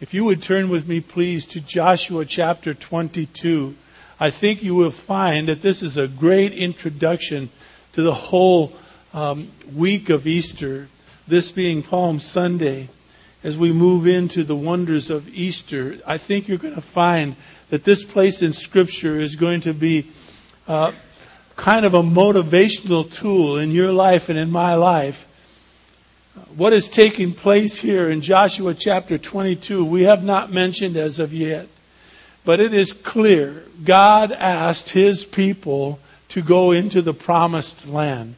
If you would turn with me, please, to Joshua chapter 22, I think you will find that this is a great introduction to the whole um, week of Easter, this being Palm Sunday. As we move into the wonders of Easter, I think you're going to find that this place in Scripture is going to be uh, kind of a motivational tool in your life and in my life what is taking place here in Joshua chapter 22, we have not mentioned as of yet. But it is clear God asked his people to go into the promised land.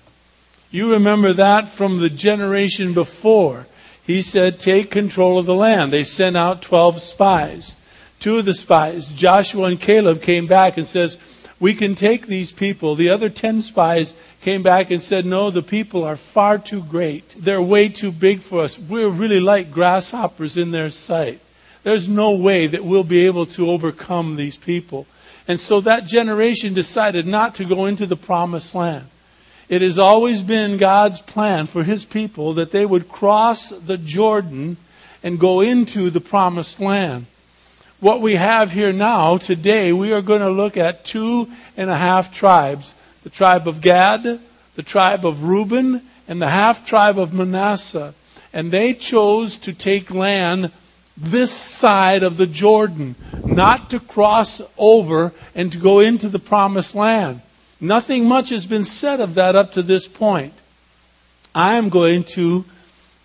You remember that from the generation before. He said, take control of the land. They sent out 12 spies. Two of the spies, Joshua and Caleb, came back and says, we can take these people. The other 10 spies came back and said, no, the people are far too great. They're way too big for us. We're really like grasshoppers in their sight. There's no way that we'll be able to overcome these people. And so that generation decided not to go into the promised land. It has always been God's plan for His people that they would cross the Jordan and go into the promised land what we have here now, today, we are going to look at two and a half tribes the tribe of Gad, the tribe of Reuben, and the half tribe of Manasseh. And they chose to take land this side of the Jordan, not to cross over and to go into the promised land. Nothing much has been said of that up to this point. I am going to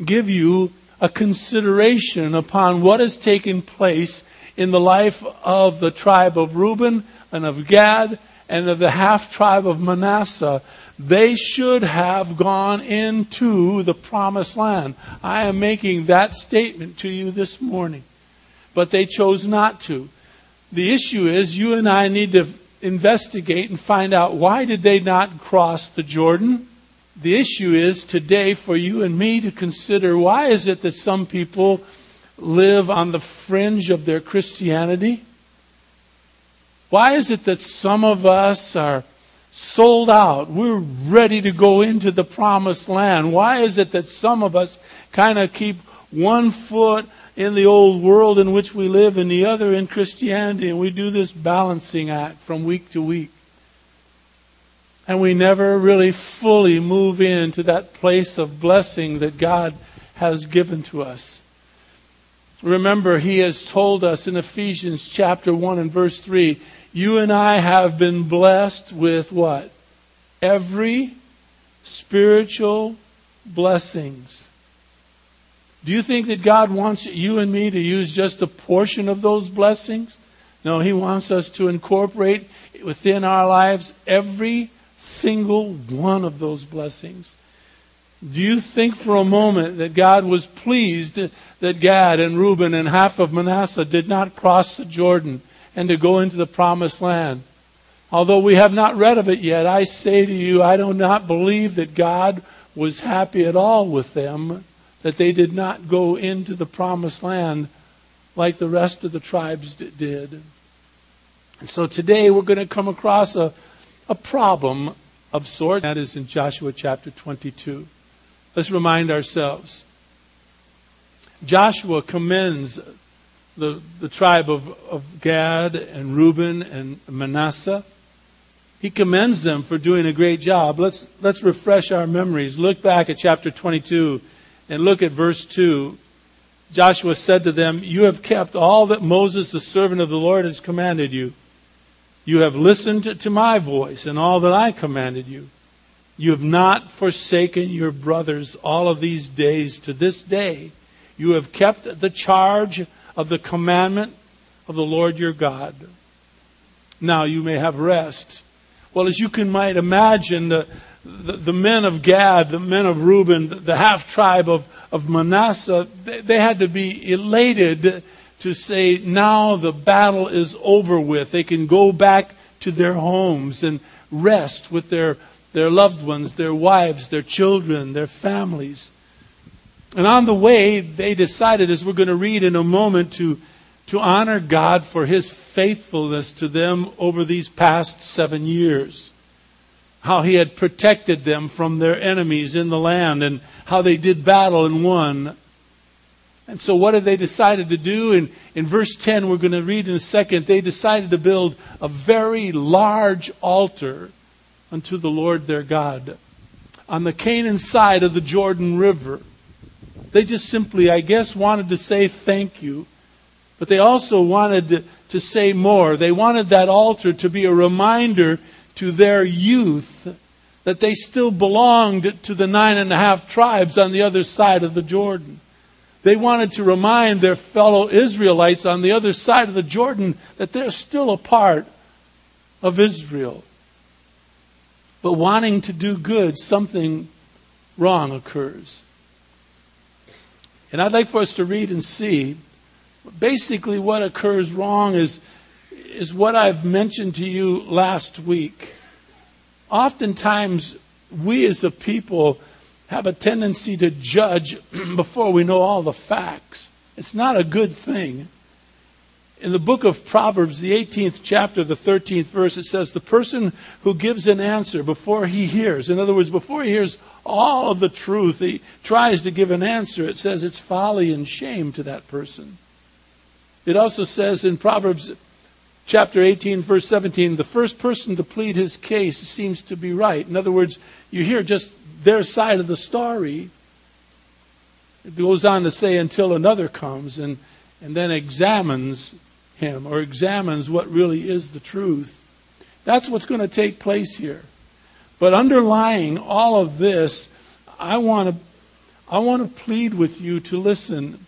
give you a consideration upon what has taken place in the life of the tribe of Reuben and of Gad and of the half tribe of Manasseh. They should have gone into the promised land. I am making that statement to you this morning. But they chose not to. The issue is you and I need to investigate and find out why did they not cross the Jordan? The issue is today for you and me to consider why is it that some people live on the fringe of their Christianity? Why is it that some of us are sold out? We're ready to go into the promised land. Why is it that some of us kind of keep one foot in the old world in which we live and the other in Christianity and we do this balancing act from week to week? And we never really fully move into that place of blessing that God has given to us. Remember, he has told us in Ephesians chapter 1 and verse 3 you and I have been blessed with what? Every spiritual blessings. Do you think that God wants you and me to use just a portion of those blessings? No, He wants us to incorporate within our lives every single one of those blessings. Do you think for a moment that God was pleased that Gad and Reuben and half of Manasseh did not cross the Jordan and to go into the promised land? Although we have not read of it yet, I say to you, I do not believe that God was happy at all with them, that they did not go into the promised land like the rest of the tribes did. And so today we're going to come across a, a problem of sorts. That is in Joshua chapter 22. Let's remind ourselves. Joshua commends the, the tribe of, of Gad and Reuben and Manasseh. He commends them for doing a great job. Let's, let's refresh our memories. Look back at chapter 22 and look at verse 2. Joshua said to them, You have kept all that Moses, the servant of the Lord, has commanded you. You have listened to my voice and all that I commanded you. You have not forsaken your brothers all of these days to this day. You have kept the charge of the commandment of the Lord your God. Now you may have rest. Well, as you can might imagine, the, the, the men of Gad, the men of Reuben, the, the half tribe of, of Manasseh, they, they had to be elated to say, now the battle is over with. They can go back to their homes and rest with their their loved ones, their wives, their children, their families. And on the way, they decided, as we're going to read in a moment, to, to honor God for his faithfulness to them over these past seven years. How he had protected them from their enemies in the land and how they did battle and won. And so what have they decided to do? In, in verse 10, we're going to read in a second, they decided to build a very large altar unto the Lord their God on the Canaan side of the Jordan River. They just simply, I guess, wanted to say thank you, but they also wanted to, say more. They wanted that altar to be a reminder to their youth that they still belonged to the nine and a half tribes on the other side of the Jordan. They wanted to remind their fellow Israelites on the other side of the Jordan that they're still a part of Israel. But wanting to do good, something wrong occurs. And I'd like for us to read and see. Basically, what occurs wrong is, is what I've mentioned to you last week. Oftentimes, we as a people have a tendency to judge before we know all the facts. It's not a good thing. In the book of Proverbs, the 18th chapter, the 13th verse, it says, The person who gives an answer before he hears, in other words, before he hears all of the truth, he tries to give an answer, it says it's folly and shame to that person. It also says in Proverbs chapter 18, verse 17, the first person to plead his case seems to be right. In other words, you hear just their side of the story. It goes on to say, until another comes and, and then examines him or examines what really is the truth. That's what's going to take place here. But underlying all of this, I want to I want to plead with you to listen.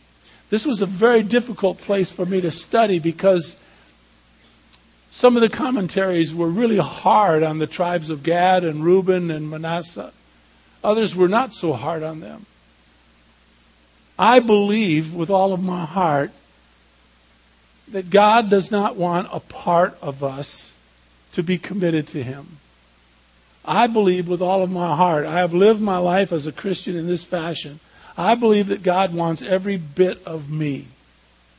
This was a very difficult place for me to study because some of the commentaries were really hard on the tribes of Gad and Reuben and Manasseh. Others were not so hard on them. I believe with all of my heart that God does not want a part of us to be committed to Him. I believe with all of my heart, I have lived my life as a Christian in this fashion. I believe that God wants every bit of me,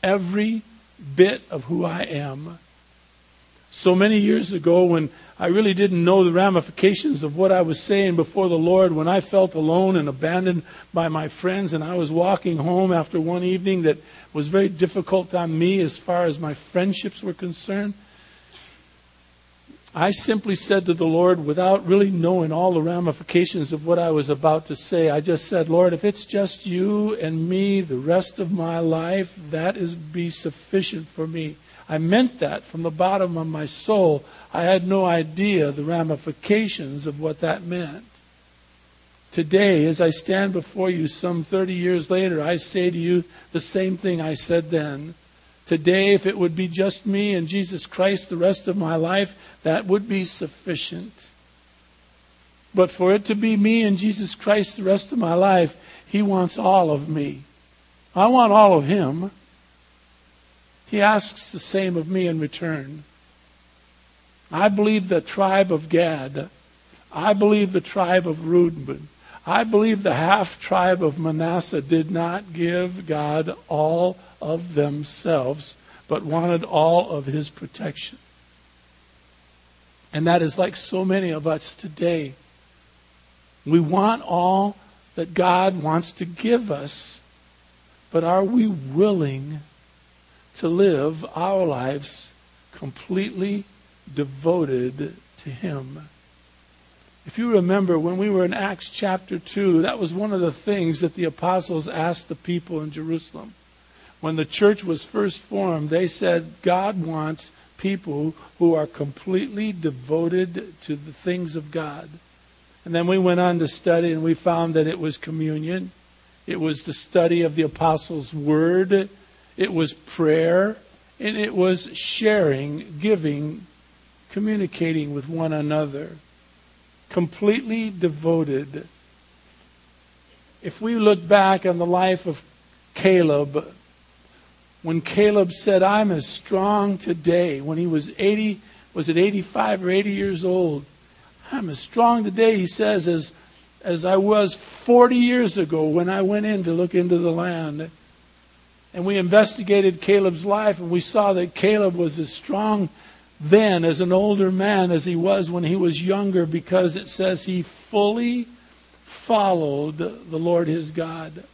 every bit of who I am. So many years ago, when I really didn't know the ramifications of what I was saying before the Lord, when I felt alone and abandoned by my friends, and I was walking home after one evening that was very difficult on me as far as my friendships were concerned. I simply said to the Lord, without really knowing all the ramifications of what I was about to say, I just said, Lord, if it's just you and me the rest of my life, that is be sufficient for me. I meant that from the bottom of my soul. I had no idea the ramifications of what that meant. Today, as I stand before you some 30 years later, I say to you the same thing I said then. Today, if it would be just me and Jesus Christ the rest of my life, that would be sufficient. But for it to be me and Jesus Christ the rest of my life, He wants all of me. I want all of Him. He asks the same of me in return. I believe the tribe of Gad. I believe the tribe of Reuben. I believe the half tribe of Manasseh did not give God all of themselves, but wanted all of his protection. And that is like so many of us today. We want all that God wants to give us, but are we willing to live our lives completely devoted to Him? If you remember, when we were in Acts chapter 2, that was one of the things that the apostles asked the people in Jerusalem. When the church was first formed, they said, God wants people who are completely devoted to the things of God. And then we went on to study, and we found that it was communion, it was the study of the apostles' word, it was prayer, and it was sharing, giving, communicating with one another completely devoted. If we look back on the life of Caleb, when Caleb said, I'm as strong today, when he was 80, was it 85 or 80 years old? I'm as strong today, he says, as, as I was 40 years ago when I went in to look into the land. And we investigated Caleb's life and we saw that Caleb was as strong then as an older man as he was when he was younger because it says he fully followed the Lord his God.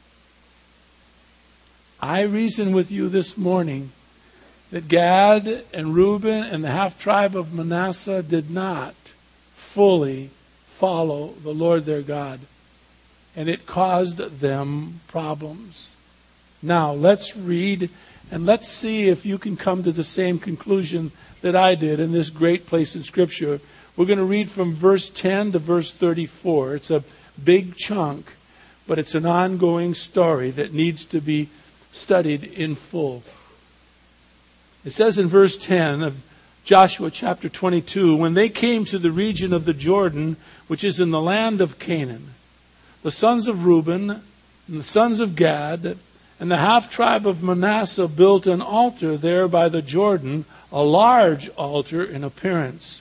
I reason with you this morning that Gad and Reuben and the half tribe of Manasseh did not fully follow the Lord their God. And it caused them problems. Now, let's read and let's see if you can come to the same conclusion that I did in this great place in Scripture. We're going to read from verse 10 to verse 34. It's a big chunk, but it's an ongoing story that needs to be studied in full. It says in verse 10 of Joshua chapter 22 when they came to the region of the Jordan, which is in the land of Canaan, the sons of Reuben and the sons of Gad and the half tribe of Manasseh built an altar there by the Jordan, a large altar in appearance.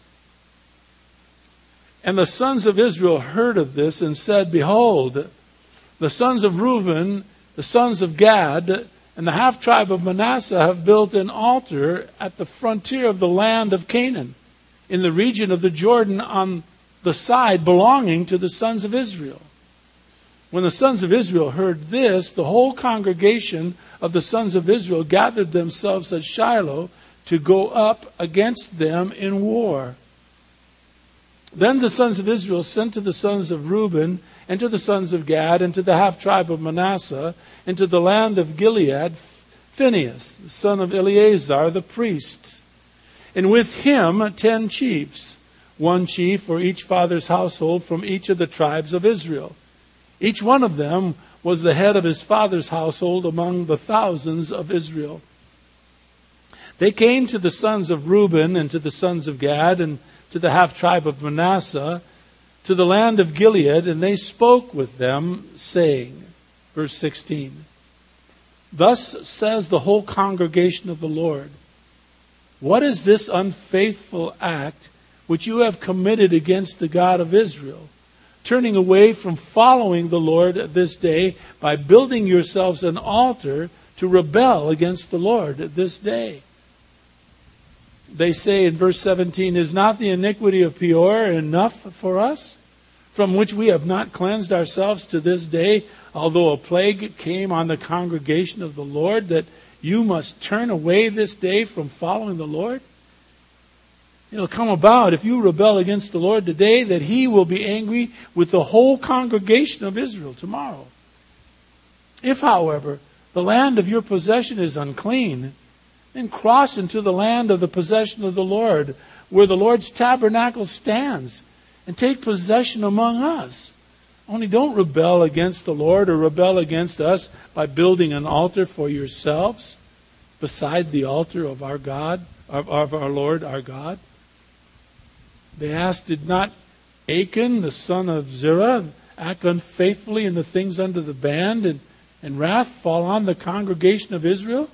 And the sons of Israel heard of this and said, Behold, the sons of Reuben, the sons of Gad, and the half tribe of Manasseh have built an altar at the frontier of the land of Canaan, in the region of the Jordan on the side belonging to the sons of Israel. When the sons of Israel heard this, the whole congregation of the sons of Israel gathered themselves at Shiloh to go up against them in war. Then the sons of Israel sent to the sons of Reuben and to the sons of Gad and to the half tribe of Manasseh and to the land of Gilead Phinehas, the son of Eleazar the priest, and with him ten chiefs, one chief for each father's household from each of the tribes of Israel. Each one of them was the head of his father's household among the thousands of Israel. They came to the sons of Reuben and to the sons of Gad and to the half tribe of Manasseh to the land of Gilead, and they spoke with them, saying, verse 16, Thus says the whole congregation of the Lord, What is this unfaithful act which you have committed against the God of Israel? Turning away from following the Lord this day by building yourselves an altar to rebel against the Lord this day. They say in verse 17, Is not the iniquity of Peor enough for us? from which we have not cleansed ourselves to this day, although a plague came on the congregation of the Lord, that you must turn away this day from following the Lord? It'll come about if you rebel against the Lord today that he will be angry with the whole congregation of Israel tomorrow. If, however, the land of your possession is unclean, then cross into the land of the possession of the Lord, where the Lord's tabernacle stands and take possession among us. Only don't rebel against the Lord or rebel against us by building an altar for yourselves beside the altar of our God, of, of our Lord, our God. They asked, Did not Achan, the son of Zerah, act unfaithfully in the things under the band, and, and wrath fall on the congregation of Israel?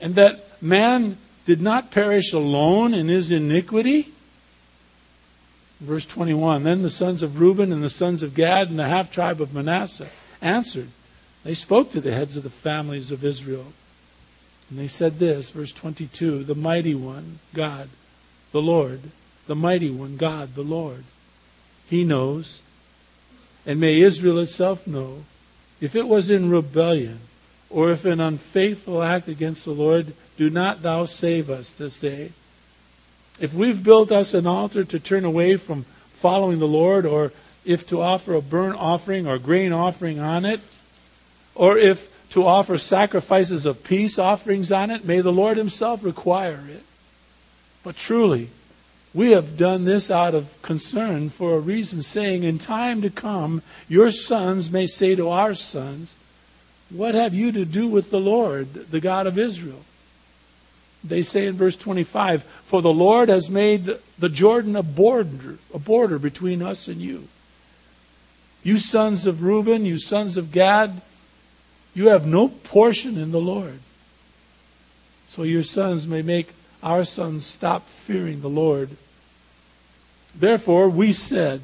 And that man did not perish alone in his iniquity? Verse 21 Then the sons of Reuben and the sons of Gad and the half tribe of Manasseh answered. They spoke to the heads of the families of Israel. And they said this, verse 22 The mighty one, God, the Lord, the mighty one, God, the Lord. He knows. And may Israel itself know if it was in rebellion or if an unfaithful act against the Lord, do not thou save us this day. If we've built us an altar to turn away from following the Lord, or if to offer a burnt offering or grain offering on it, or if to offer sacrifices of peace offerings on it, may the Lord Himself require it. But truly, we have done this out of concern for a reason, saying, In time to come, your sons may say to our sons, What have you to do with the Lord, the God of Israel? They say in verse 25, For the Lord has made the Jordan a border, a border between us and you. You sons of Reuben, you sons of Gad, you have no portion in the Lord. So your sons may make our sons stop fearing the Lord. Therefore, we said,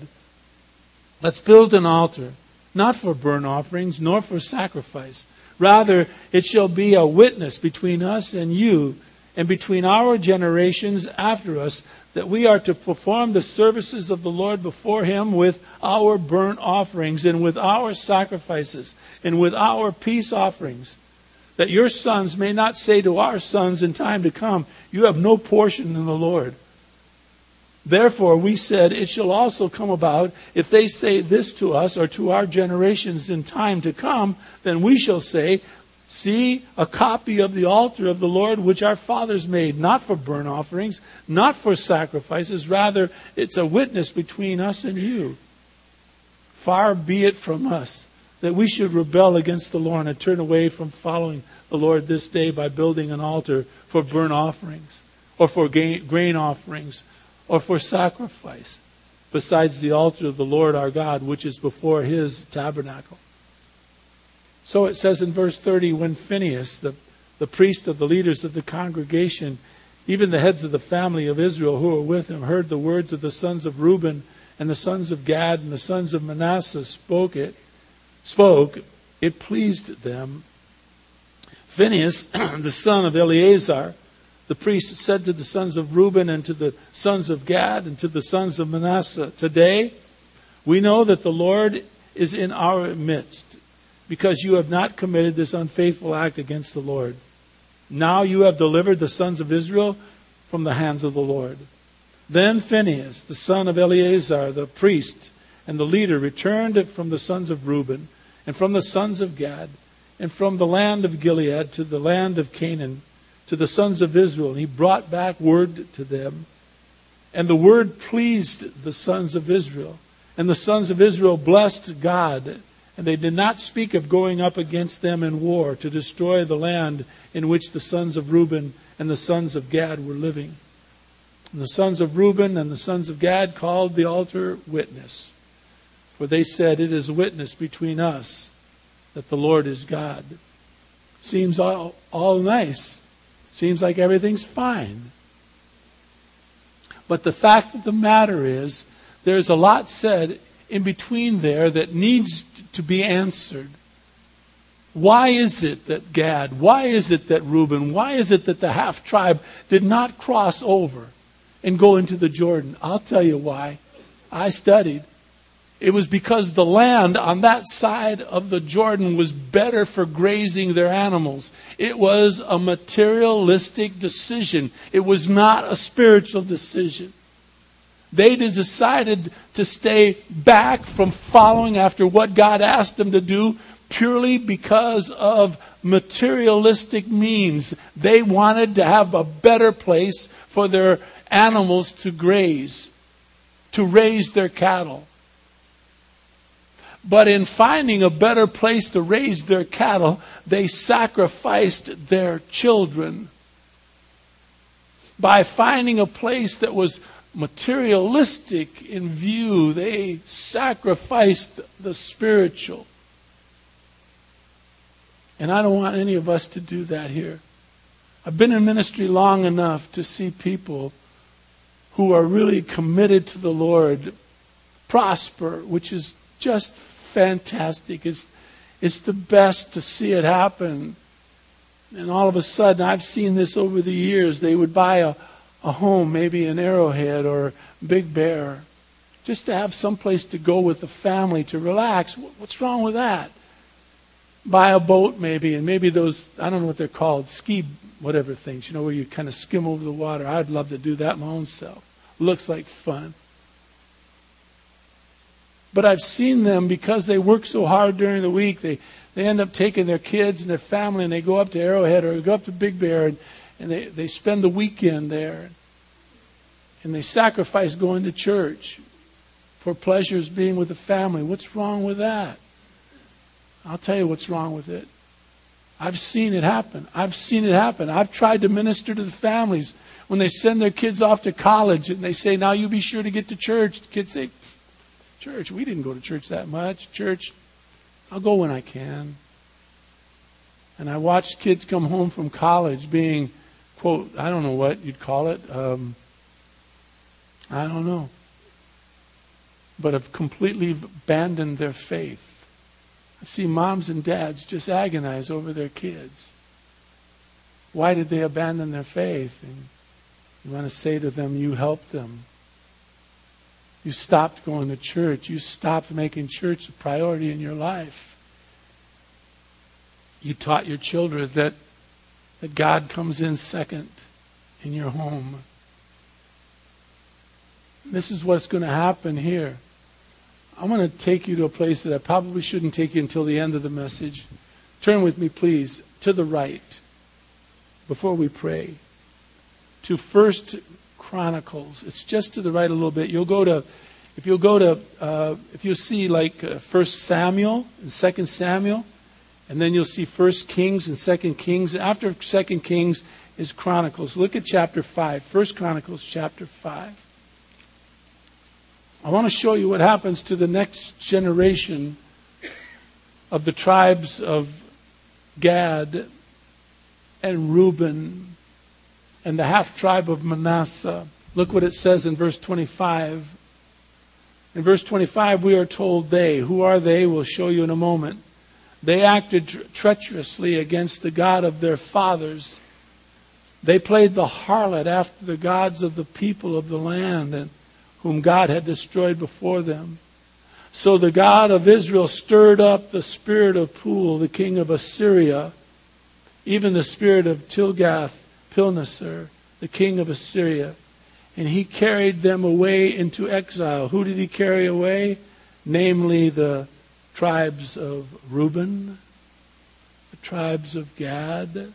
Let's build an altar, not for burnt offerings, nor for sacrifice. Rather, it shall be a witness between us and you and between our generations after us that we are to perform the services of the Lord before Him with our burnt offerings and with our sacrifices and with our peace offerings. that your sons may not say to our sons in time to come, You have no portion in the Lord. Therefore, we said, It shall also come about, if they say this to us or to our generations in time to come, then we shall say, See a copy of the altar of the Lord which our fathers made, not for burnt offerings, not for sacrifices, rather, it's a witness between us and you. Far be it from us that we should rebel against the Lord and turn away from following the Lord this day by building an altar for burnt offerings, or for grain offerings, or for sacrifice, besides the altar of the Lord our God, which is before his tabernacle. So it says in verse 30 when Phinehas, the, the priest of the leaders of the congregation, even the heads of the family of Israel who were with him, heard the words of the sons of Reuben and the sons of Gad and the sons of Manasseh spoke it, spoke, it pleased them. Phinehas, the son of Eleazar, the priest said to the sons of Reuben and to the sons of Gad and to the sons of Manasseh, Today we know that the Lord is in our midst because you have not committed this unfaithful act against the Lord. Now you have delivered the sons of Israel from the hands of the Lord. Then Phinehas, the son of Eleazar, the priest and the leader, returned from the sons of Reuben and from the sons of Gad and from the land of Gilead to the land of Canaan to the sons of Israel. And he brought back word to them. And the word pleased the sons of Israel. And the sons of Israel blessed God and they did not speak of going up against them in war to destroy the land in which the sons of Reuben and the sons of Gad were living. And the sons of Reuben and the sons of Gad called the altar witness. For they said, It is witness between us that the Lord is God. Seems all, all nice. Seems like everything's fine. But the fact of the matter is, there's a lot said in between there that needs to be answered. Why is it that Gad, why is it that Reuben, why is it that the half tribe did not cross over and go into the Jordan? I'll tell you why. I studied. It was because the land on that side of the Jordan was better for grazing their animals. It was a materialistic decision. It was not a spiritual decision. They decided to stay back from following after what God asked them to do purely because of materialistic means. They wanted to have a better place for their animals to graze, to raise their cattle. But in finding a better place to raise their cattle, they sacrificed their children. By finding a place that was materialistic in view. They sacrificed the spiritual. And I don't want any of us to do that here. I've been in ministry long enough to see people who are really committed to the Lord prosper, which is just fantastic. It's, it's the best to see it happen. And all of a sudden, I've seen this over the years. They would buy a, a home, maybe an Arrowhead or Big Bear, just to have some place to go with the family to relax. What's wrong with that? Buy a boat, maybe, and maybe those, I don't know what they're called, ski, whatever things, you know, where you kind of skim over the water. I'd love to do that my own self. Looks like fun. But I've seen them because they work so hard during the week, they, they end up taking their kids and their family and they go up to Arrowhead or go up to Big Bear and and they, they spend the weekend there. And they sacrifice going to church for pleasures being with the family. What's wrong with that? I'll tell you what's wrong with it. I've seen it happen. I've seen it happen. I've tried to minister to the families when they send their kids off to college and they say, Now you be sure to get to church. The kids say, Church, we didn't go to church that much. Church, I'll go when I can. And I watched kids come home from college being quote, I don't know what you'd call it. Um, I don't know. But have completely abandoned their faith. I see moms and dads just agonize over their kids. Why did they abandon their faith? And you want to say to them, you helped them. You stopped going to church. You stopped making church a priority in your life. You taught your children that, that God comes in second in your home. This is what's going to happen here. I'm going to take you to a place that I probably shouldn't take you until the end of the message. Turn with me, please, to the right before we pray. To First Chronicles. It's just to the right a little bit. You'll go to, if you'll go to, uh, if you'll see like uh, First Samuel and Second Samuel, and then you'll see First Kings and Second Kings. After Second Kings is Chronicles. Look at chapter five. First Chronicles chapter five. I want to show you what happens to the next generation of the tribes of Gad and Reuben and the half tribe of Manasseh. Look what it says in verse 25. In verse 25, we are told they. Who are they? We'll show you in a moment. They acted treacherously against the God of their fathers. They played the harlot after the gods of the people of the land and whom God had destroyed before them. So the God of Israel stirred up the spirit of Pul, the king of Assyria, even the spirit of Tilgath Pilneser, the king of Assyria, and he carried them away into exile. Who did he carry away? Namely, the tribes of Reuben, the tribes of Gad,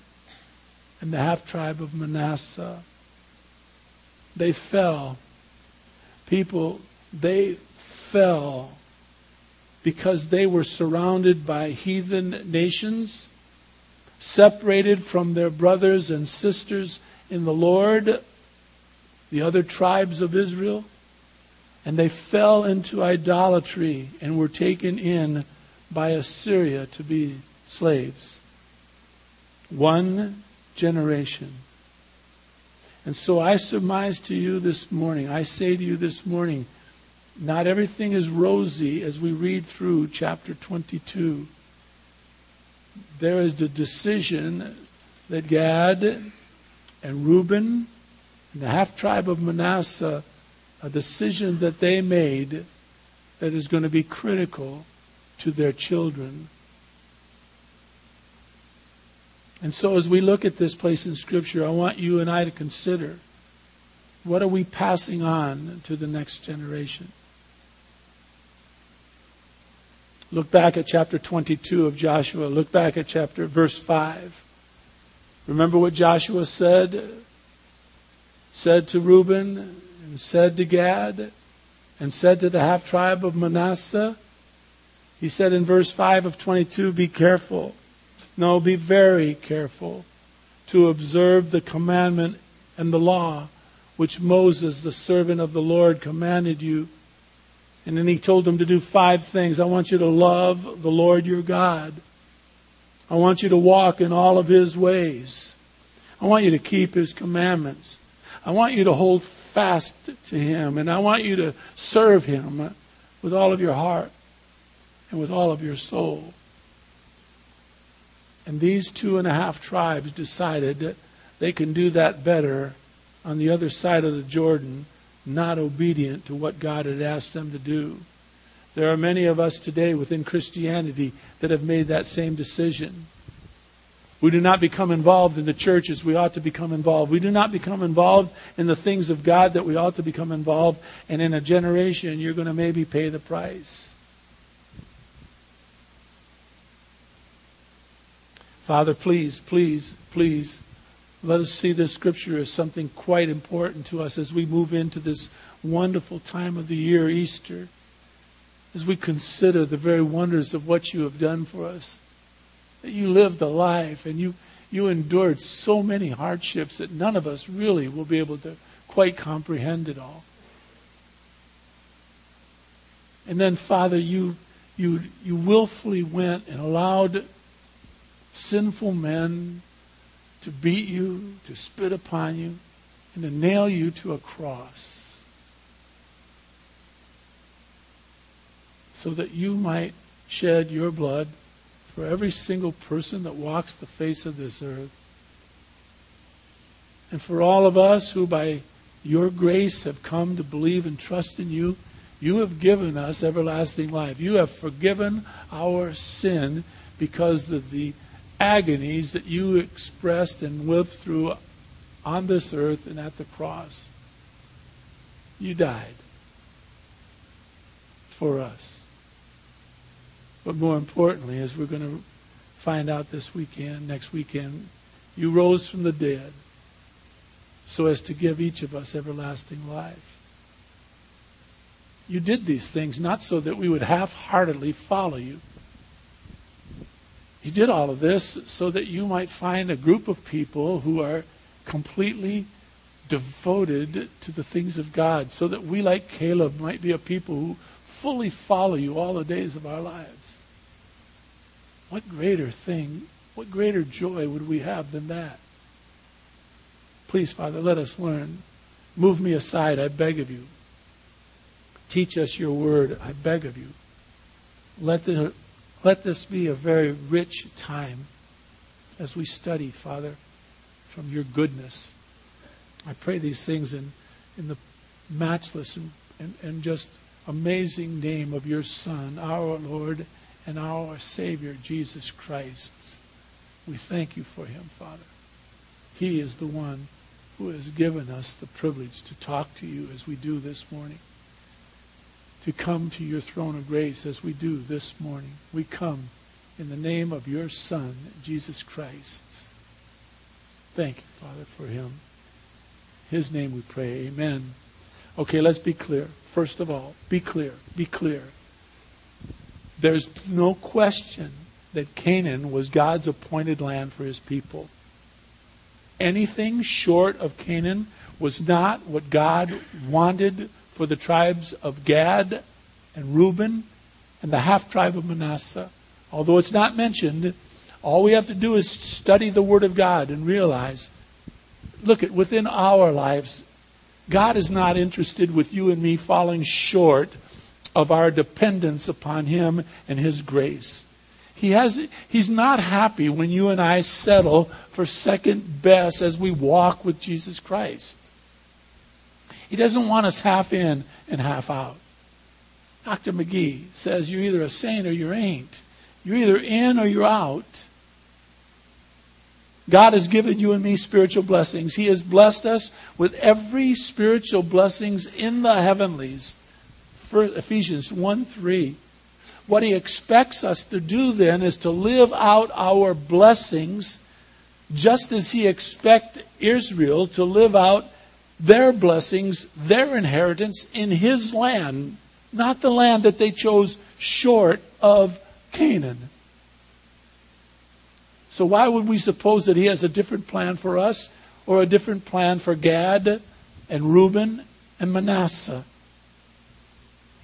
and the half tribe of Manasseh. They fell people, they fell because they were surrounded by heathen nations, separated from their brothers and sisters in the Lord, the other tribes of Israel, and they fell into idolatry and were taken in by Assyria to be slaves. One generation. And so I surmise to you this morning, I say to you this morning, not everything is rosy as we read through chapter 22. There is the decision that Gad and Reuben and the half tribe of Manasseh, a decision that they made that is going to be critical to their children. And so, as we look at this place in Scripture, I want you and I to consider what are we passing on to the next generation? Look back at chapter 22 of Joshua. Look back at chapter verse 5. Remember what Joshua said? Said to Reuben and said to Gad and said to the half tribe of Manasseh. He said in verse 5 of 22, Be careful no, be very careful to observe the commandment and the law which Moses, the servant of the Lord, commanded you. And then he told them to do five things. I want you to love the Lord your God. I want you to walk in all of his ways. I want you to keep his commandments. I want you to hold fast to him. And I want you to serve him with all of your heart and with all of your soul. And these two and a half tribes decided that they can do that better on the other side of the Jordan, not obedient to what God had asked them to do. There are many of us today within Christianity that have made that same decision. We do not become involved in the church as we ought to become involved. We do not become involved in the things of God that we ought to become involved. And in a generation, you're going to maybe pay the price. Father, please, please, please, let us see this scripture as something quite important to us as we move into this wonderful time of the year, Easter, as we consider the very wonders of what you have done for us. That you lived a life and you, you endured so many hardships that none of us really will be able to quite comprehend it all. And then, Father, you, you, you willfully went and allowed sinful men to beat you, to spit upon you, and to nail you to a cross so that you might shed your blood for every single person that walks the face of this earth. And for all of us who, by your grace, have come to believe and trust in you, you have given us everlasting life. You have forgiven our sin because of the agonies that you expressed and lived through on this earth and at the cross. You died for us. But more importantly, as we're going to find out this weekend, next weekend, you rose from the dead so as to give each of us everlasting life. You did these things not so that we would half heartedly follow you. You did all of this so that you might find a group of people who are completely devoted to the things of God, so that we, like Caleb, might be a people who fully follow you all the days of our lives. What greater thing, what greater joy would we have than that? Please, Father, let us learn. Move me aside, I beg of you. Teach us your word, I beg of you. Let, the, let this be a very rich time as we study, Father, from your goodness. I pray these things in, in the matchless and, and, and just amazing name of your Son, our Lord and our Savior, Jesus Christ. We thank you for him, Father. He is the one who has given us the privilege to talk to you as we do this morning to come to your throne of grace as we do this morning. We come in the name of your Son, Jesus Christ. Thank you, Father, for him. His name we pray. Amen. Okay, let's be clear. First of all, be clear. Be clear. There's no question that Canaan was God's appointed land for his people. Anything short of Canaan was not what God wanted for the tribes of Gad and Reuben and the half tribe of Manasseh. Although it's not mentioned, all we have to do is study the Word of God and realize look at within our lives, God is not interested with you and me falling short of our dependence upon Him and His grace. He has, he's not happy when you and I settle for second best as we walk with Jesus Christ. He doesn't want us half in and half out. Dr. McGee says you're either a saint or you ain't. You're either in or you're out. God has given you and me spiritual blessings. He has blessed us with every spiritual blessings in the heavenlies. Ephesians 1 3. What he expects us to do then is to live out our blessings just as he expected Israel to live out their blessings, their inheritance in his land, not the land that they chose short of Canaan. So, why would we suppose that he has a different plan for us or a different plan for Gad and Reuben and Manasseh?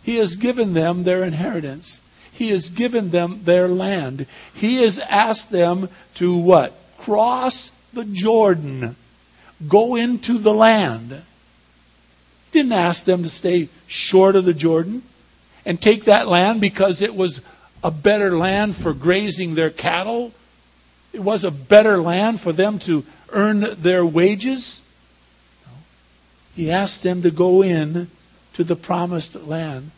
He has given them their inheritance. He has given them their land. He has asked them to what? Cross the Jordan go into the land. Didn't ask them to stay short of the Jordan and take that land because it was a better land for grazing their cattle. It was a better land for them to earn their wages. He asked them to go in to the promised land.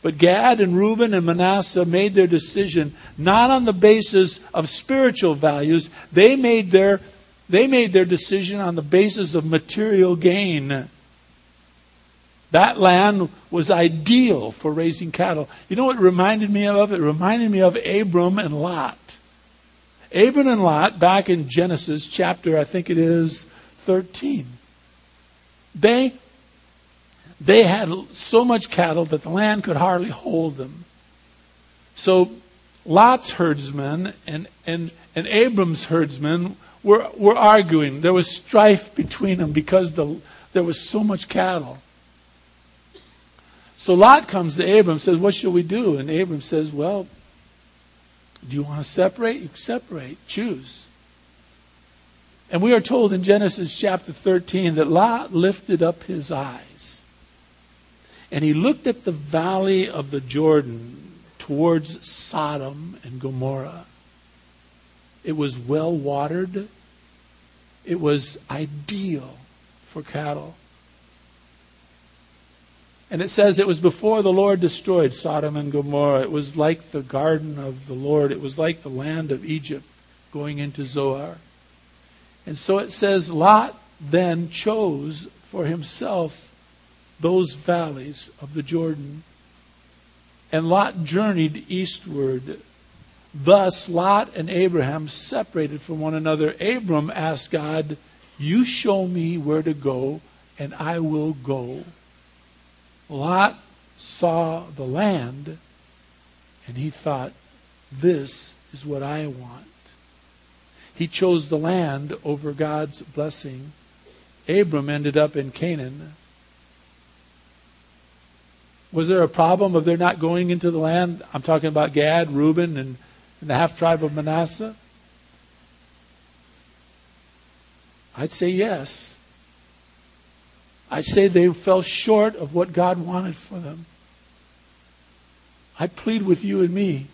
But Gad and Reuben and Manasseh made their decision not on the basis of spiritual values. They made their they made their decision on the basis of material gain. That land was ideal for raising cattle. You know what reminded me of? It reminded me of Abram and Lot. Abram and Lot, back in Genesis chapter, I think it is 13, they, they had so much cattle that the land could hardly hold them. So Lot's herdsmen and, and, and Abram's herdsmen were, were arguing. There was strife between them because the, there was so much cattle. So Lot comes to Abram says, What shall we do? And Abram says, Well, do you want to separate? You separate. Choose. And we are told in Genesis chapter 13 that Lot lifted up his eyes and he looked at the valley of the Jordan towards Sodom and Gomorrah. It was well watered. It was ideal for cattle. And it says it was before the Lord destroyed Sodom and Gomorrah. It was like the garden of the Lord. It was like the land of Egypt going into Zoar. And so it says Lot then chose for himself those valleys of the Jordan. And Lot journeyed eastward. Thus, Lot and Abraham separated from one another. Abram asked God, You show me where to go, and I will go. Lot saw the land, and he thought, This is what I want. He chose the land over God's blessing. Abram ended up in Canaan. Was there a problem of their not going into the land? I'm talking about Gad, Reuben, and, and the half tribe of Manasseh. I'd say yes. I'd say they fell short of what God wanted for them. I plead with you and me.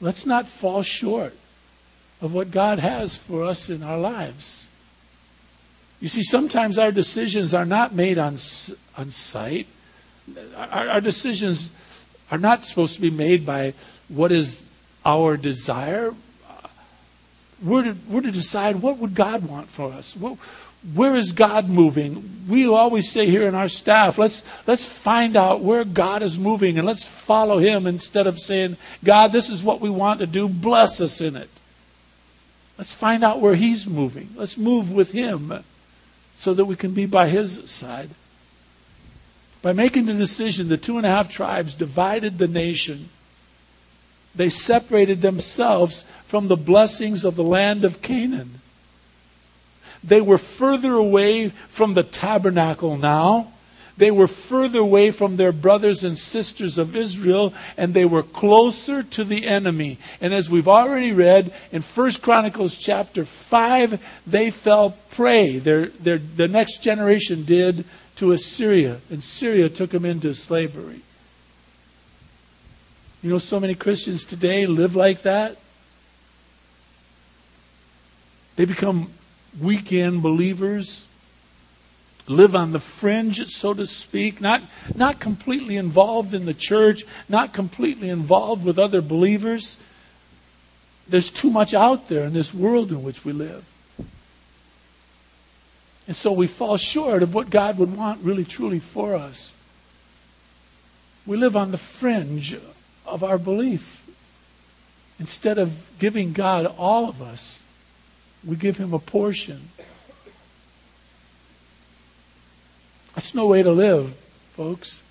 Let's not fall short of what God has for us in our lives. You see, sometimes our decisions are not made on, on sight. Our, our decisions are not supposed to be made by what is our desire. We're to, we're to decide what would God want for us. What, where is God moving? We always say here in our staff, let's, let's find out where God is moving and let's follow Him instead of saying, God, this is what we want to do. Bless us in it. Let's find out where He's moving. Let's move with Him so that we can be by His side. By making the decision, the two and a half tribes divided the nation. They separated themselves from the blessings of the land of Canaan. They were further away from the tabernacle now. They were further away from their brothers and sisters of Israel, and they were closer to the enemy. And as we've already read in 1 Chronicles chapter 5, they fell prey. Their, their, the next generation did to Assyria, and Syria took them into slavery. You know, so many Christians today live like that. They become weekend believers live on the fringe, so to speak, not, not completely involved in the church, not completely involved with other believers. There's too much out there in this world in which we live. And so we fall short of what God would want really truly for us. We live on the fringe of our belief. Instead of giving God all of us, we give him a portion. That's no way to live, folks.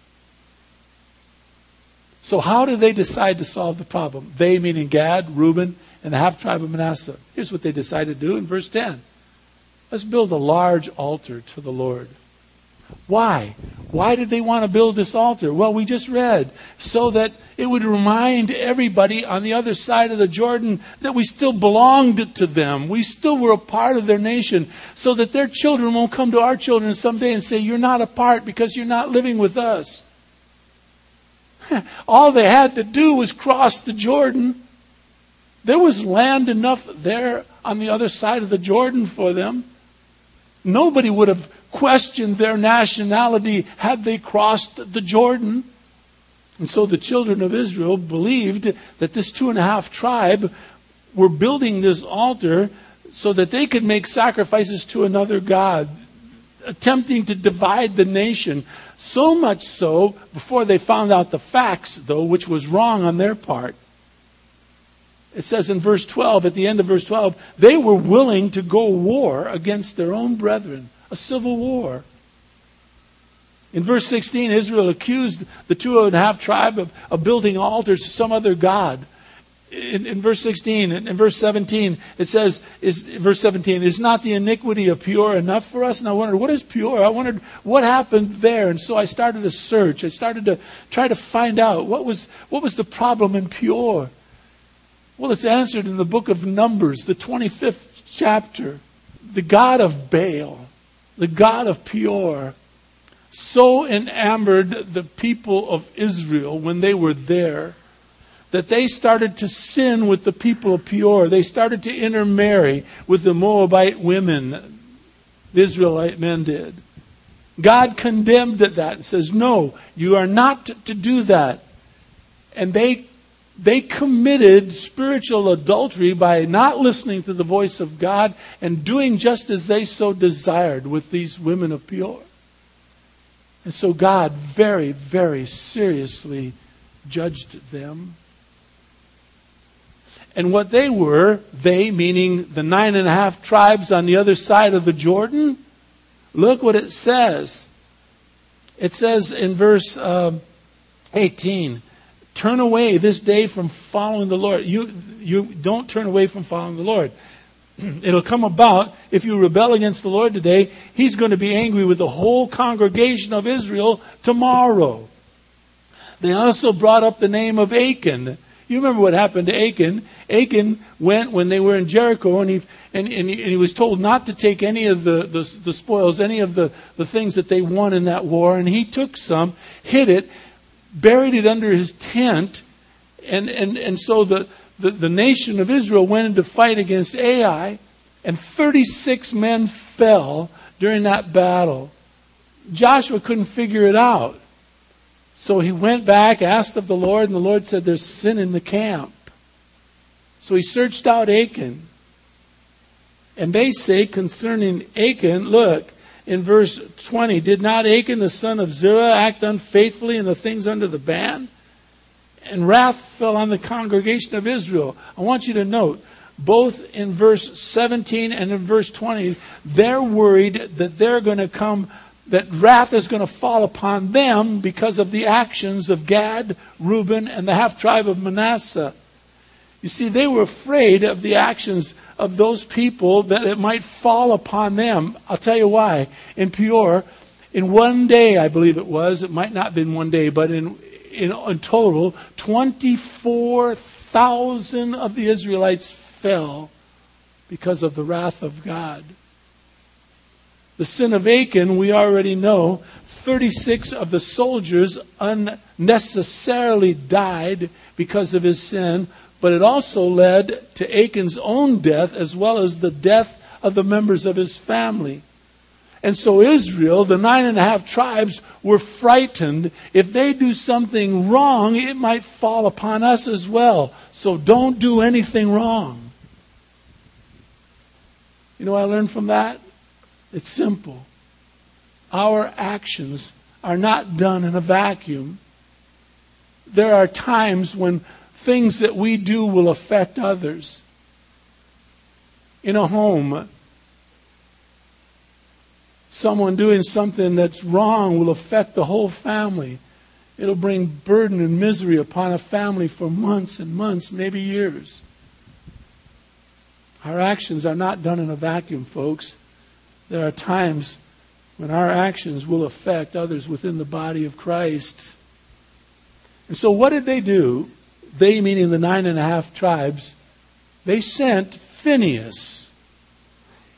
So, how do they decide to solve the problem? They, meaning Gad, Reuben, and the half tribe of Manasseh. Here's what they decide to do in verse 10 Let's build a large altar to the Lord. Why? Why did they want to build this altar? Well, we just read so that it would remind everybody on the other side of the Jordan that we still belonged to them. We still were a part of their nation so that their children won't come to our children someday and say, You're not a part because you're not living with us. All they had to do was cross the Jordan. There was land enough there on the other side of the Jordan for them. Nobody would have questioned their nationality had they crossed the Jordan. And so the children of Israel believed that this two and a half tribe were building this altar so that they could make sacrifices to another God, attempting to divide the nation. So much so, before they found out the facts, though, which was wrong on their part. It says in verse 12, at the end of verse 12, they were willing to go war against their own brethren a civil war. In verse 16, Israel accused the two and a half tribe of, of building altars to some other God. In, in, verse 16 in, in verse 17 it says is verse 17 is not the iniquity of Peor enough for us? And i wondered what is Peor i wondered what happened there? And so i started a search. I started to try to find out what was what was the problem in Peor well it's answered in the book of numbers the 25th chapter. The god of baal the God of Peor, so enamored the people of Israel when they were there that they started to sin with the people of Peor. They started to intermarry with the Moabite women. The Israelite men did. God condemned that and says, No, you are not to do that. And they they committed spiritual adultery by not listening to the voice of God and doing just as they so desired with these women of Peor. And so God very, very seriously judged them. And what they were, they meaning the nine and a half tribes on the other side of the Jordan, look what it says. It says in verse uh, 18, turn away this day from following the Lord. You, you don't turn away from following the Lord. It'll come about if you rebel against the Lord today, He's going to be angry with the whole congregation of Israel tomorrow. They also brought up the name of Achan. You remember what happened to Achan? Achan went when they were in Jericho and he, and, and he, and he was told not to take any of the, the, the spoils, any of the, the things that they won in that war. And he took some, hid it, buried it under his tent. And, and, and so the, the, the nation of Israel went into fight against Ai, and 36 men fell during that battle. Joshua couldn't figure it out. So he went back, asked of the Lord, and the Lord said, There's sin in the camp. So he searched out Achan. And they say concerning Achan, look, in verse 20, did not Achan the son of Zerah act unfaithfully in the things under the ban? And wrath fell on the congregation of Israel. I want you to note, both in verse 17 and in verse 20, they're worried that they're going to come that wrath is going to fall upon them because of the actions of Gad, Reuben, and the half tribe of Manasseh. You see, they were afraid of the actions of those people that it might fall upon them. I'll tell you why. In Peor, in one day, I believe it was, it might not have been one day, but in, in, in total, 24,000 of the Israelites fell because of the wrath of God. The sin of Achan, we already know, 36 of the soldiers unnecessarily died because of his sin, but it also led to Achan's own death as well as the death of the members of his family. And so Israel, the nine and a half tribes, were frightened. If they do something wrong, it might fall upon us as well. So don't do anything wrong. You know I learned from that? It's simple. Our actions are not done in a vacuum. There are times when things that we do will affect others. In a home, someone doing something that's wrong will affect the whole family. It'll bring burden and misery upon a family for months and months, maybe years. Our actions are not done in a vacuum, folks there are times when our actions will affect others within the body of Christ. And so, what did they do? They, meaning the nine and a half tribes, they sent Phineas.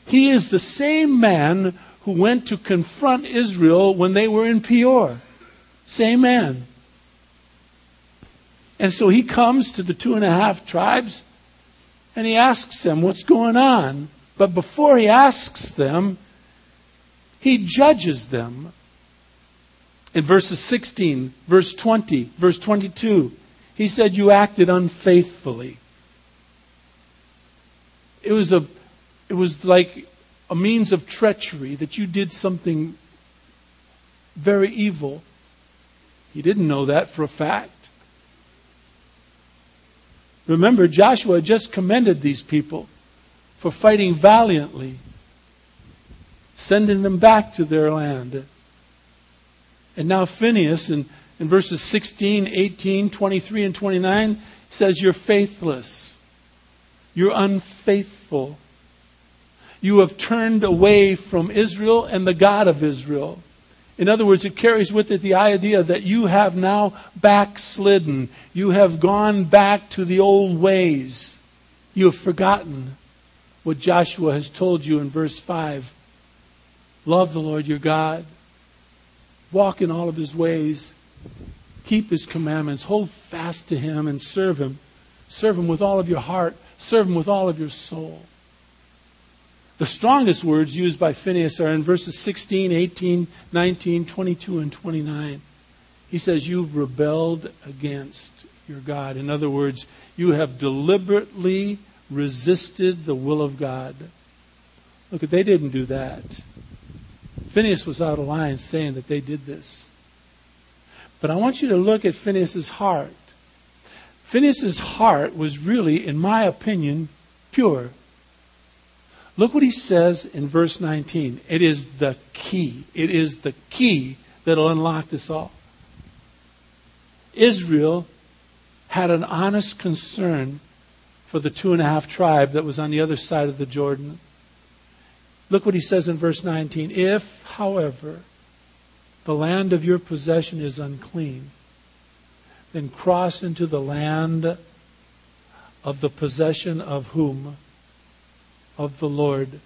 He is the same man who went to confront Israel when they were in Peor. Same man. And so he comes to the two and a half tribes and he asks them, What's going on? But before he asks them, he judges them. In verses 16, verse 20, verse 22, he said, You acted unfaithfully. It was, a, it was like a means of treachery that you did something very evil. He didn't know that for a fact. Remember, Joshua just commended these people for fighting valiantly, sending them back to their land. And now Phineas in, in verses 16, 18, 23, and 29, says, You're faithless. You're unfaithful. You have turned away from Israel and the God of Israel. In other words, it carries with it the idea that you have now backslidden. You have gone back to the old ways. You have forgotten what Joshua has told you in verse 5. Love the Lord your God. Walk in all of his ways. Keep his commandments. Hold fast to him and serve him. Serve him with all of your heart. Serve him with all of your soul. The strongest words used by Phineas are in verses 16, 18, 19, 22, and 29. He says, You've rebelled against your God. In other words, you have deliberately resisted the will of God. Look, they didn't do that. Phineas was out of line saying that they did this. But I want you to look at Phineas's heart. Phineas's heart was really, in my opinion, pure. Look what he says in verse 19. It is the key. It is the key that'll unlock this all. Israel had an honest concern for the two and a half tribe that was on the other side of the Jordan. Look what he says in verse 19. If, however, the land of your possession is unclean, then cross into the land of the possession of whom? Of the Lord.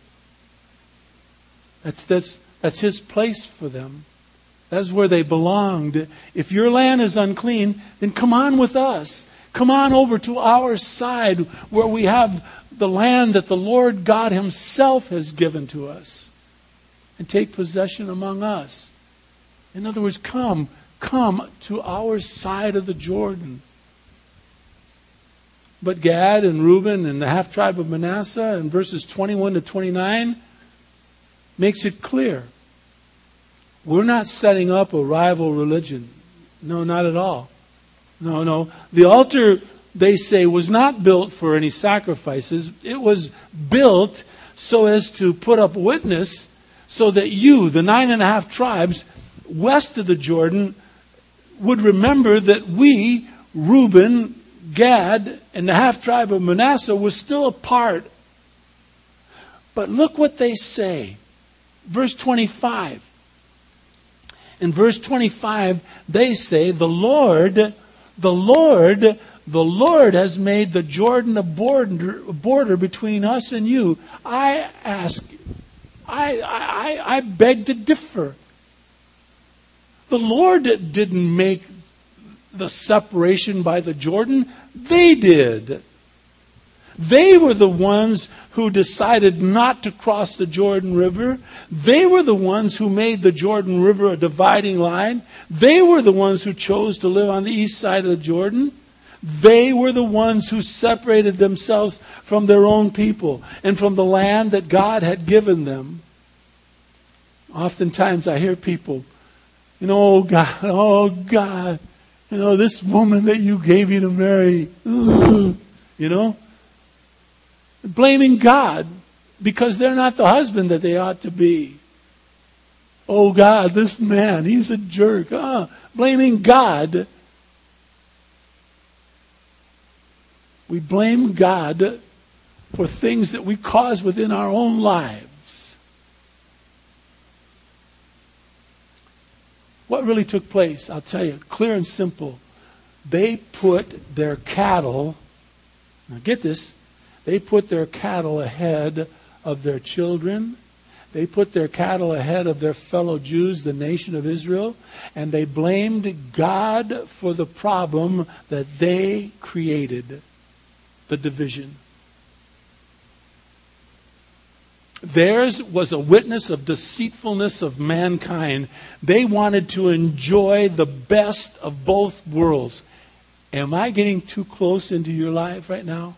That's, that's, that's his place for them. That's where they belonged. If your land is unclean, then come on with us. Come on over to our side where we have the land that the Lord God Himself has given to us and take possession among us. In other words, come, come to our side of the Jordan. But Gad and Reuben and the half tribe of Manasseh in verses 21 to 29 makes it clear. We're not setting up a rival religion. No, not at all. No, no. The altar, they say, was not built for any sacrifices. It was built so as to put up witness so that you, the nine and a half tribes west of the Jordan, would remember that we, Reuben, Gad, and the half tribe of Manasseh, was still a part. But look what they say. Verse 25. In verse 25, they say, The Lord, the Lord, the Lord has made the Jordan a border, a border between us and you. I ask, I, I, I beg to differ. The Lord didn't make the separation by the Jordan, they did. They were the ones who decided not to cross the Jordan River. They were the ones who made the Jordan River a dividing line. They were the ones who chose to live on the east side of the Jordan. They were the ones who separated themselves from their own people and from the land that God had given them. Oftentimes I hear people, you know, oh God, oh God, you know, this woman that you gave me to marry, you know, blaming God because they're not the husband that they ought to be. Oh God, this man, he's a jerk. Ah, blaming God. We blame God for things that we cause within our own lives. What really took place? I'll tell you, clear and simple. They put their cattle, now get this, they put their cattle ahead of their children. They put their cattle ahead of their fellow Jews, the nation of Israel, and they blamed God for the problem that they created the division. Theirs was a witness of deceitfulness of mankind. They wanted to enjoy the best of both worlds. Am I getting too close into your life right now?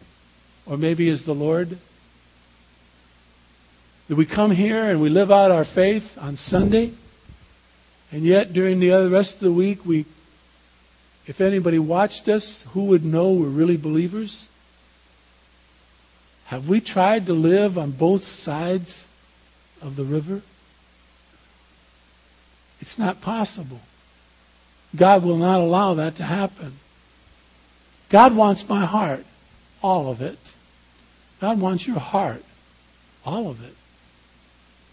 Or maybe is the Lord? Do we come here and we live out our faith on Sunday, and yet during the other rest of the week, we, if anybody watched us, who would know we're really believers? Have we tried to live on both sides of the river? It's not possible. God will not allow that to happen. God wants my heart, all of it. God wants your heart, all of it.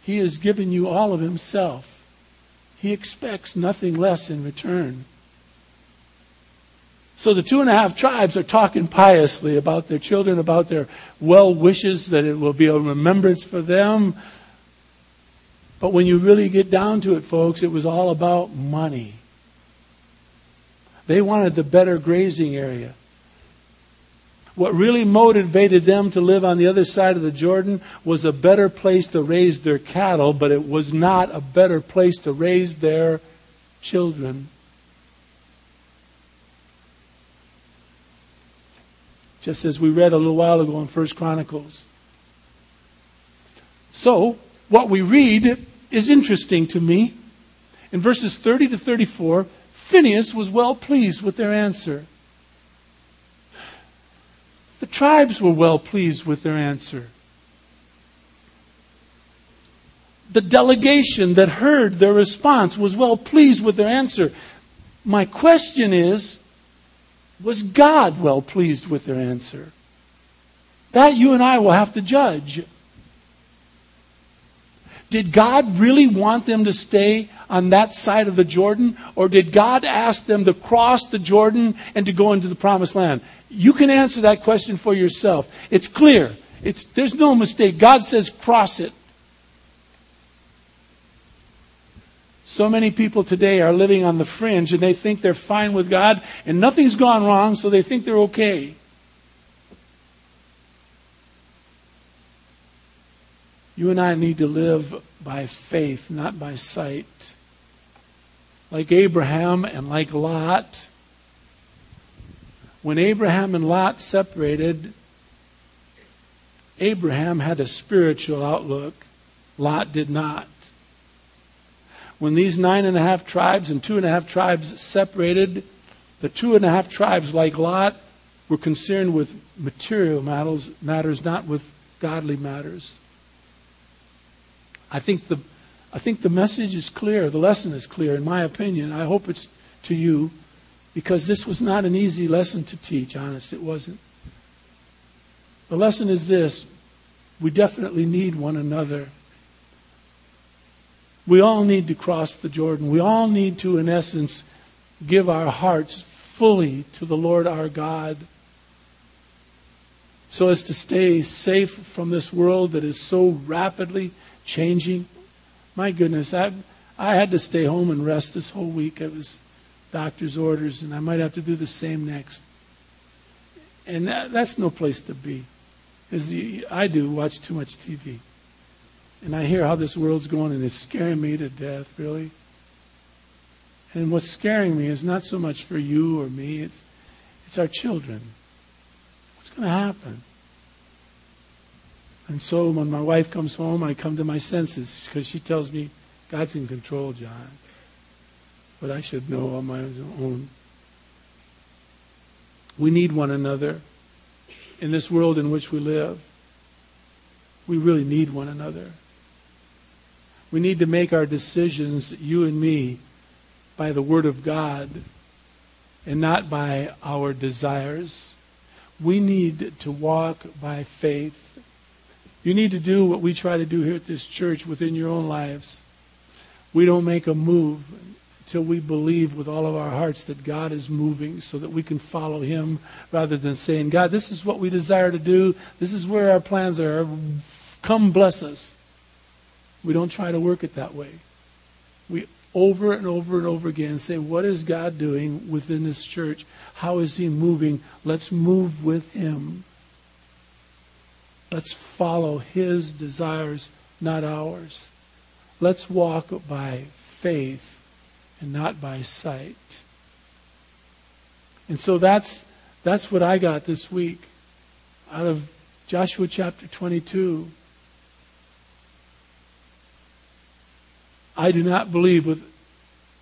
He has given you all of Himself. He expects nothing less in return. So the two and a half tribes are talking piously about their children, about their well wishes, that it will be a remembrance for them. But when you really get down to it, folks, it was all about money. They wanted the better grazing area. What really motivated them to live on the other side of the Jordan was a better place to raise their cattle, but it was not a better place to raise their children. Just as we read a little while ago in First Chronicles. So, what we read is interesting to me. In verses 30 to 34, Phineas was well pleased with their answer. The tribes were well pleased with their answer. The delegation that heard their response was well pleased with their answer. My question is was God well pleased with their answer? That you and I will have to judge. Did God really want them to stay on that side of the Jordan? Or did God ask them to cross the Jordan and to go into the promised land? You can answer that question for yourself. It's clear. It's, there's no mistake. God says cross it. So many people today are living on the fringe and they think they're fine with God and nothing's gone wrong, so they think they're okay. You and I need to live by faith, not by sight. Like Abraham and like Lot. When Abraham and Lot separated, Abraham had a spiritual outlook. Lot did not. When these nine and a half tribes and two and a half tribes separated, the two and a half tribes, like Lot, were concerned with material matters, matters not with godly matters. I think the I think the message is clear. The lesson is clear, in my opinion. I hope it's to you, because this was not an easy lesson to teach, honest. It wasn't. The lesson is this we definitely need one another. We all need to cross the Jordan. We all need to, in essence, give our hearts fully to the Lord our God so as to stay safe from this world that is so rapidly changing. My goodness, I, I had to stay home and rest this whole week. It was doctor's orders, and I might have to do the same next. And that, that's no place to be. Because I do watch too much TV. And I hear how this world's going, and it's scaring me to death, really. And what's scaring me is not so much for you or me, it's, it's our children. What's going to happen? And so when my wife comes home, I come to my senses because she tells me, God's in control, John. But I should know on my own. We need one another in this world in which we live. We really need one another. We need to make our decisions, you and me, by the Word of God and not by our desires. We need to walk by faith you need to do what we try to do here at this church within your own lives. We don't make a move until we believe with all of our hearts that God is moving so that we can follow Him rather than saying, God, this is what we desire to do. This is where our plans are. Come bless us. We don't try to work it that way. We over and over and over again say, What is God doing within this church? How is He moving? Let's move with Him. Let's follow His desires, not ours. Let's walk by faith and not by sight. And so that's, that's what I got this week out of Joshua chapter 22. I do not believe with,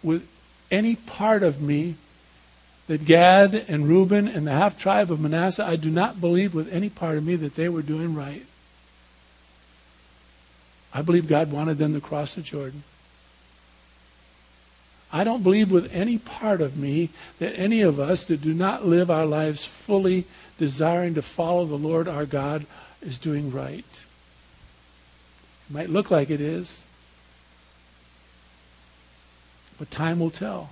with any part of me that Gad and Reuben and the half tribe of Manasseh, I do not believe with any part of me that they were doing right. I believe God wanted them to cross the Jordan. I don't believe with any part of me that any of us that do not live our lives fully desiring to follow the Lord our God is doing right. It might look like it is, but time will tell.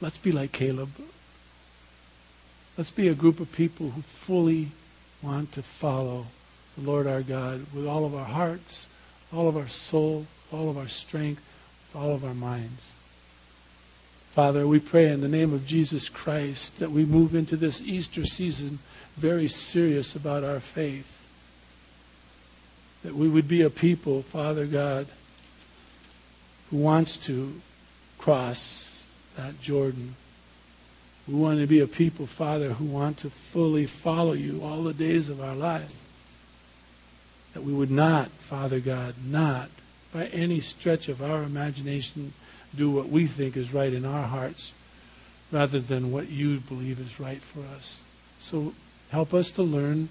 Let's be like Caleb. Let's be a group of people who fully want to follow the Lord our God with all of our hearts, all of our soul, all of our strength, all of our minds. Father, we pray in the name of Jesus Christ that we move into this Easter season very serious about our faith. That we would be a people, Father God, who wants to cross that Jordan. We want to be a people, Father, who want to fully follow you all the days of our lives. That we would not, Father God, not by any stretch of our imagination do what we think is right in our hearts rather than what you believe is right for us. So help us to learn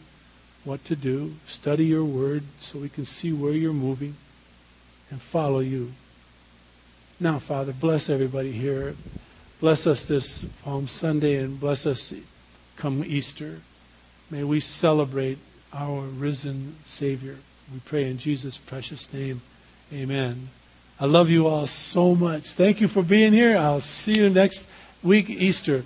what to do, study your word so we can see where you're moving and follow you. Now, Father, bless everybody here. Bless us this Palm Sunday and bless us come Easter. May we celebrate our risen Savior. We pray in Jesus' precious name. Amen. I love you all so much. Thank you for being here. I'll see you next week, Easter.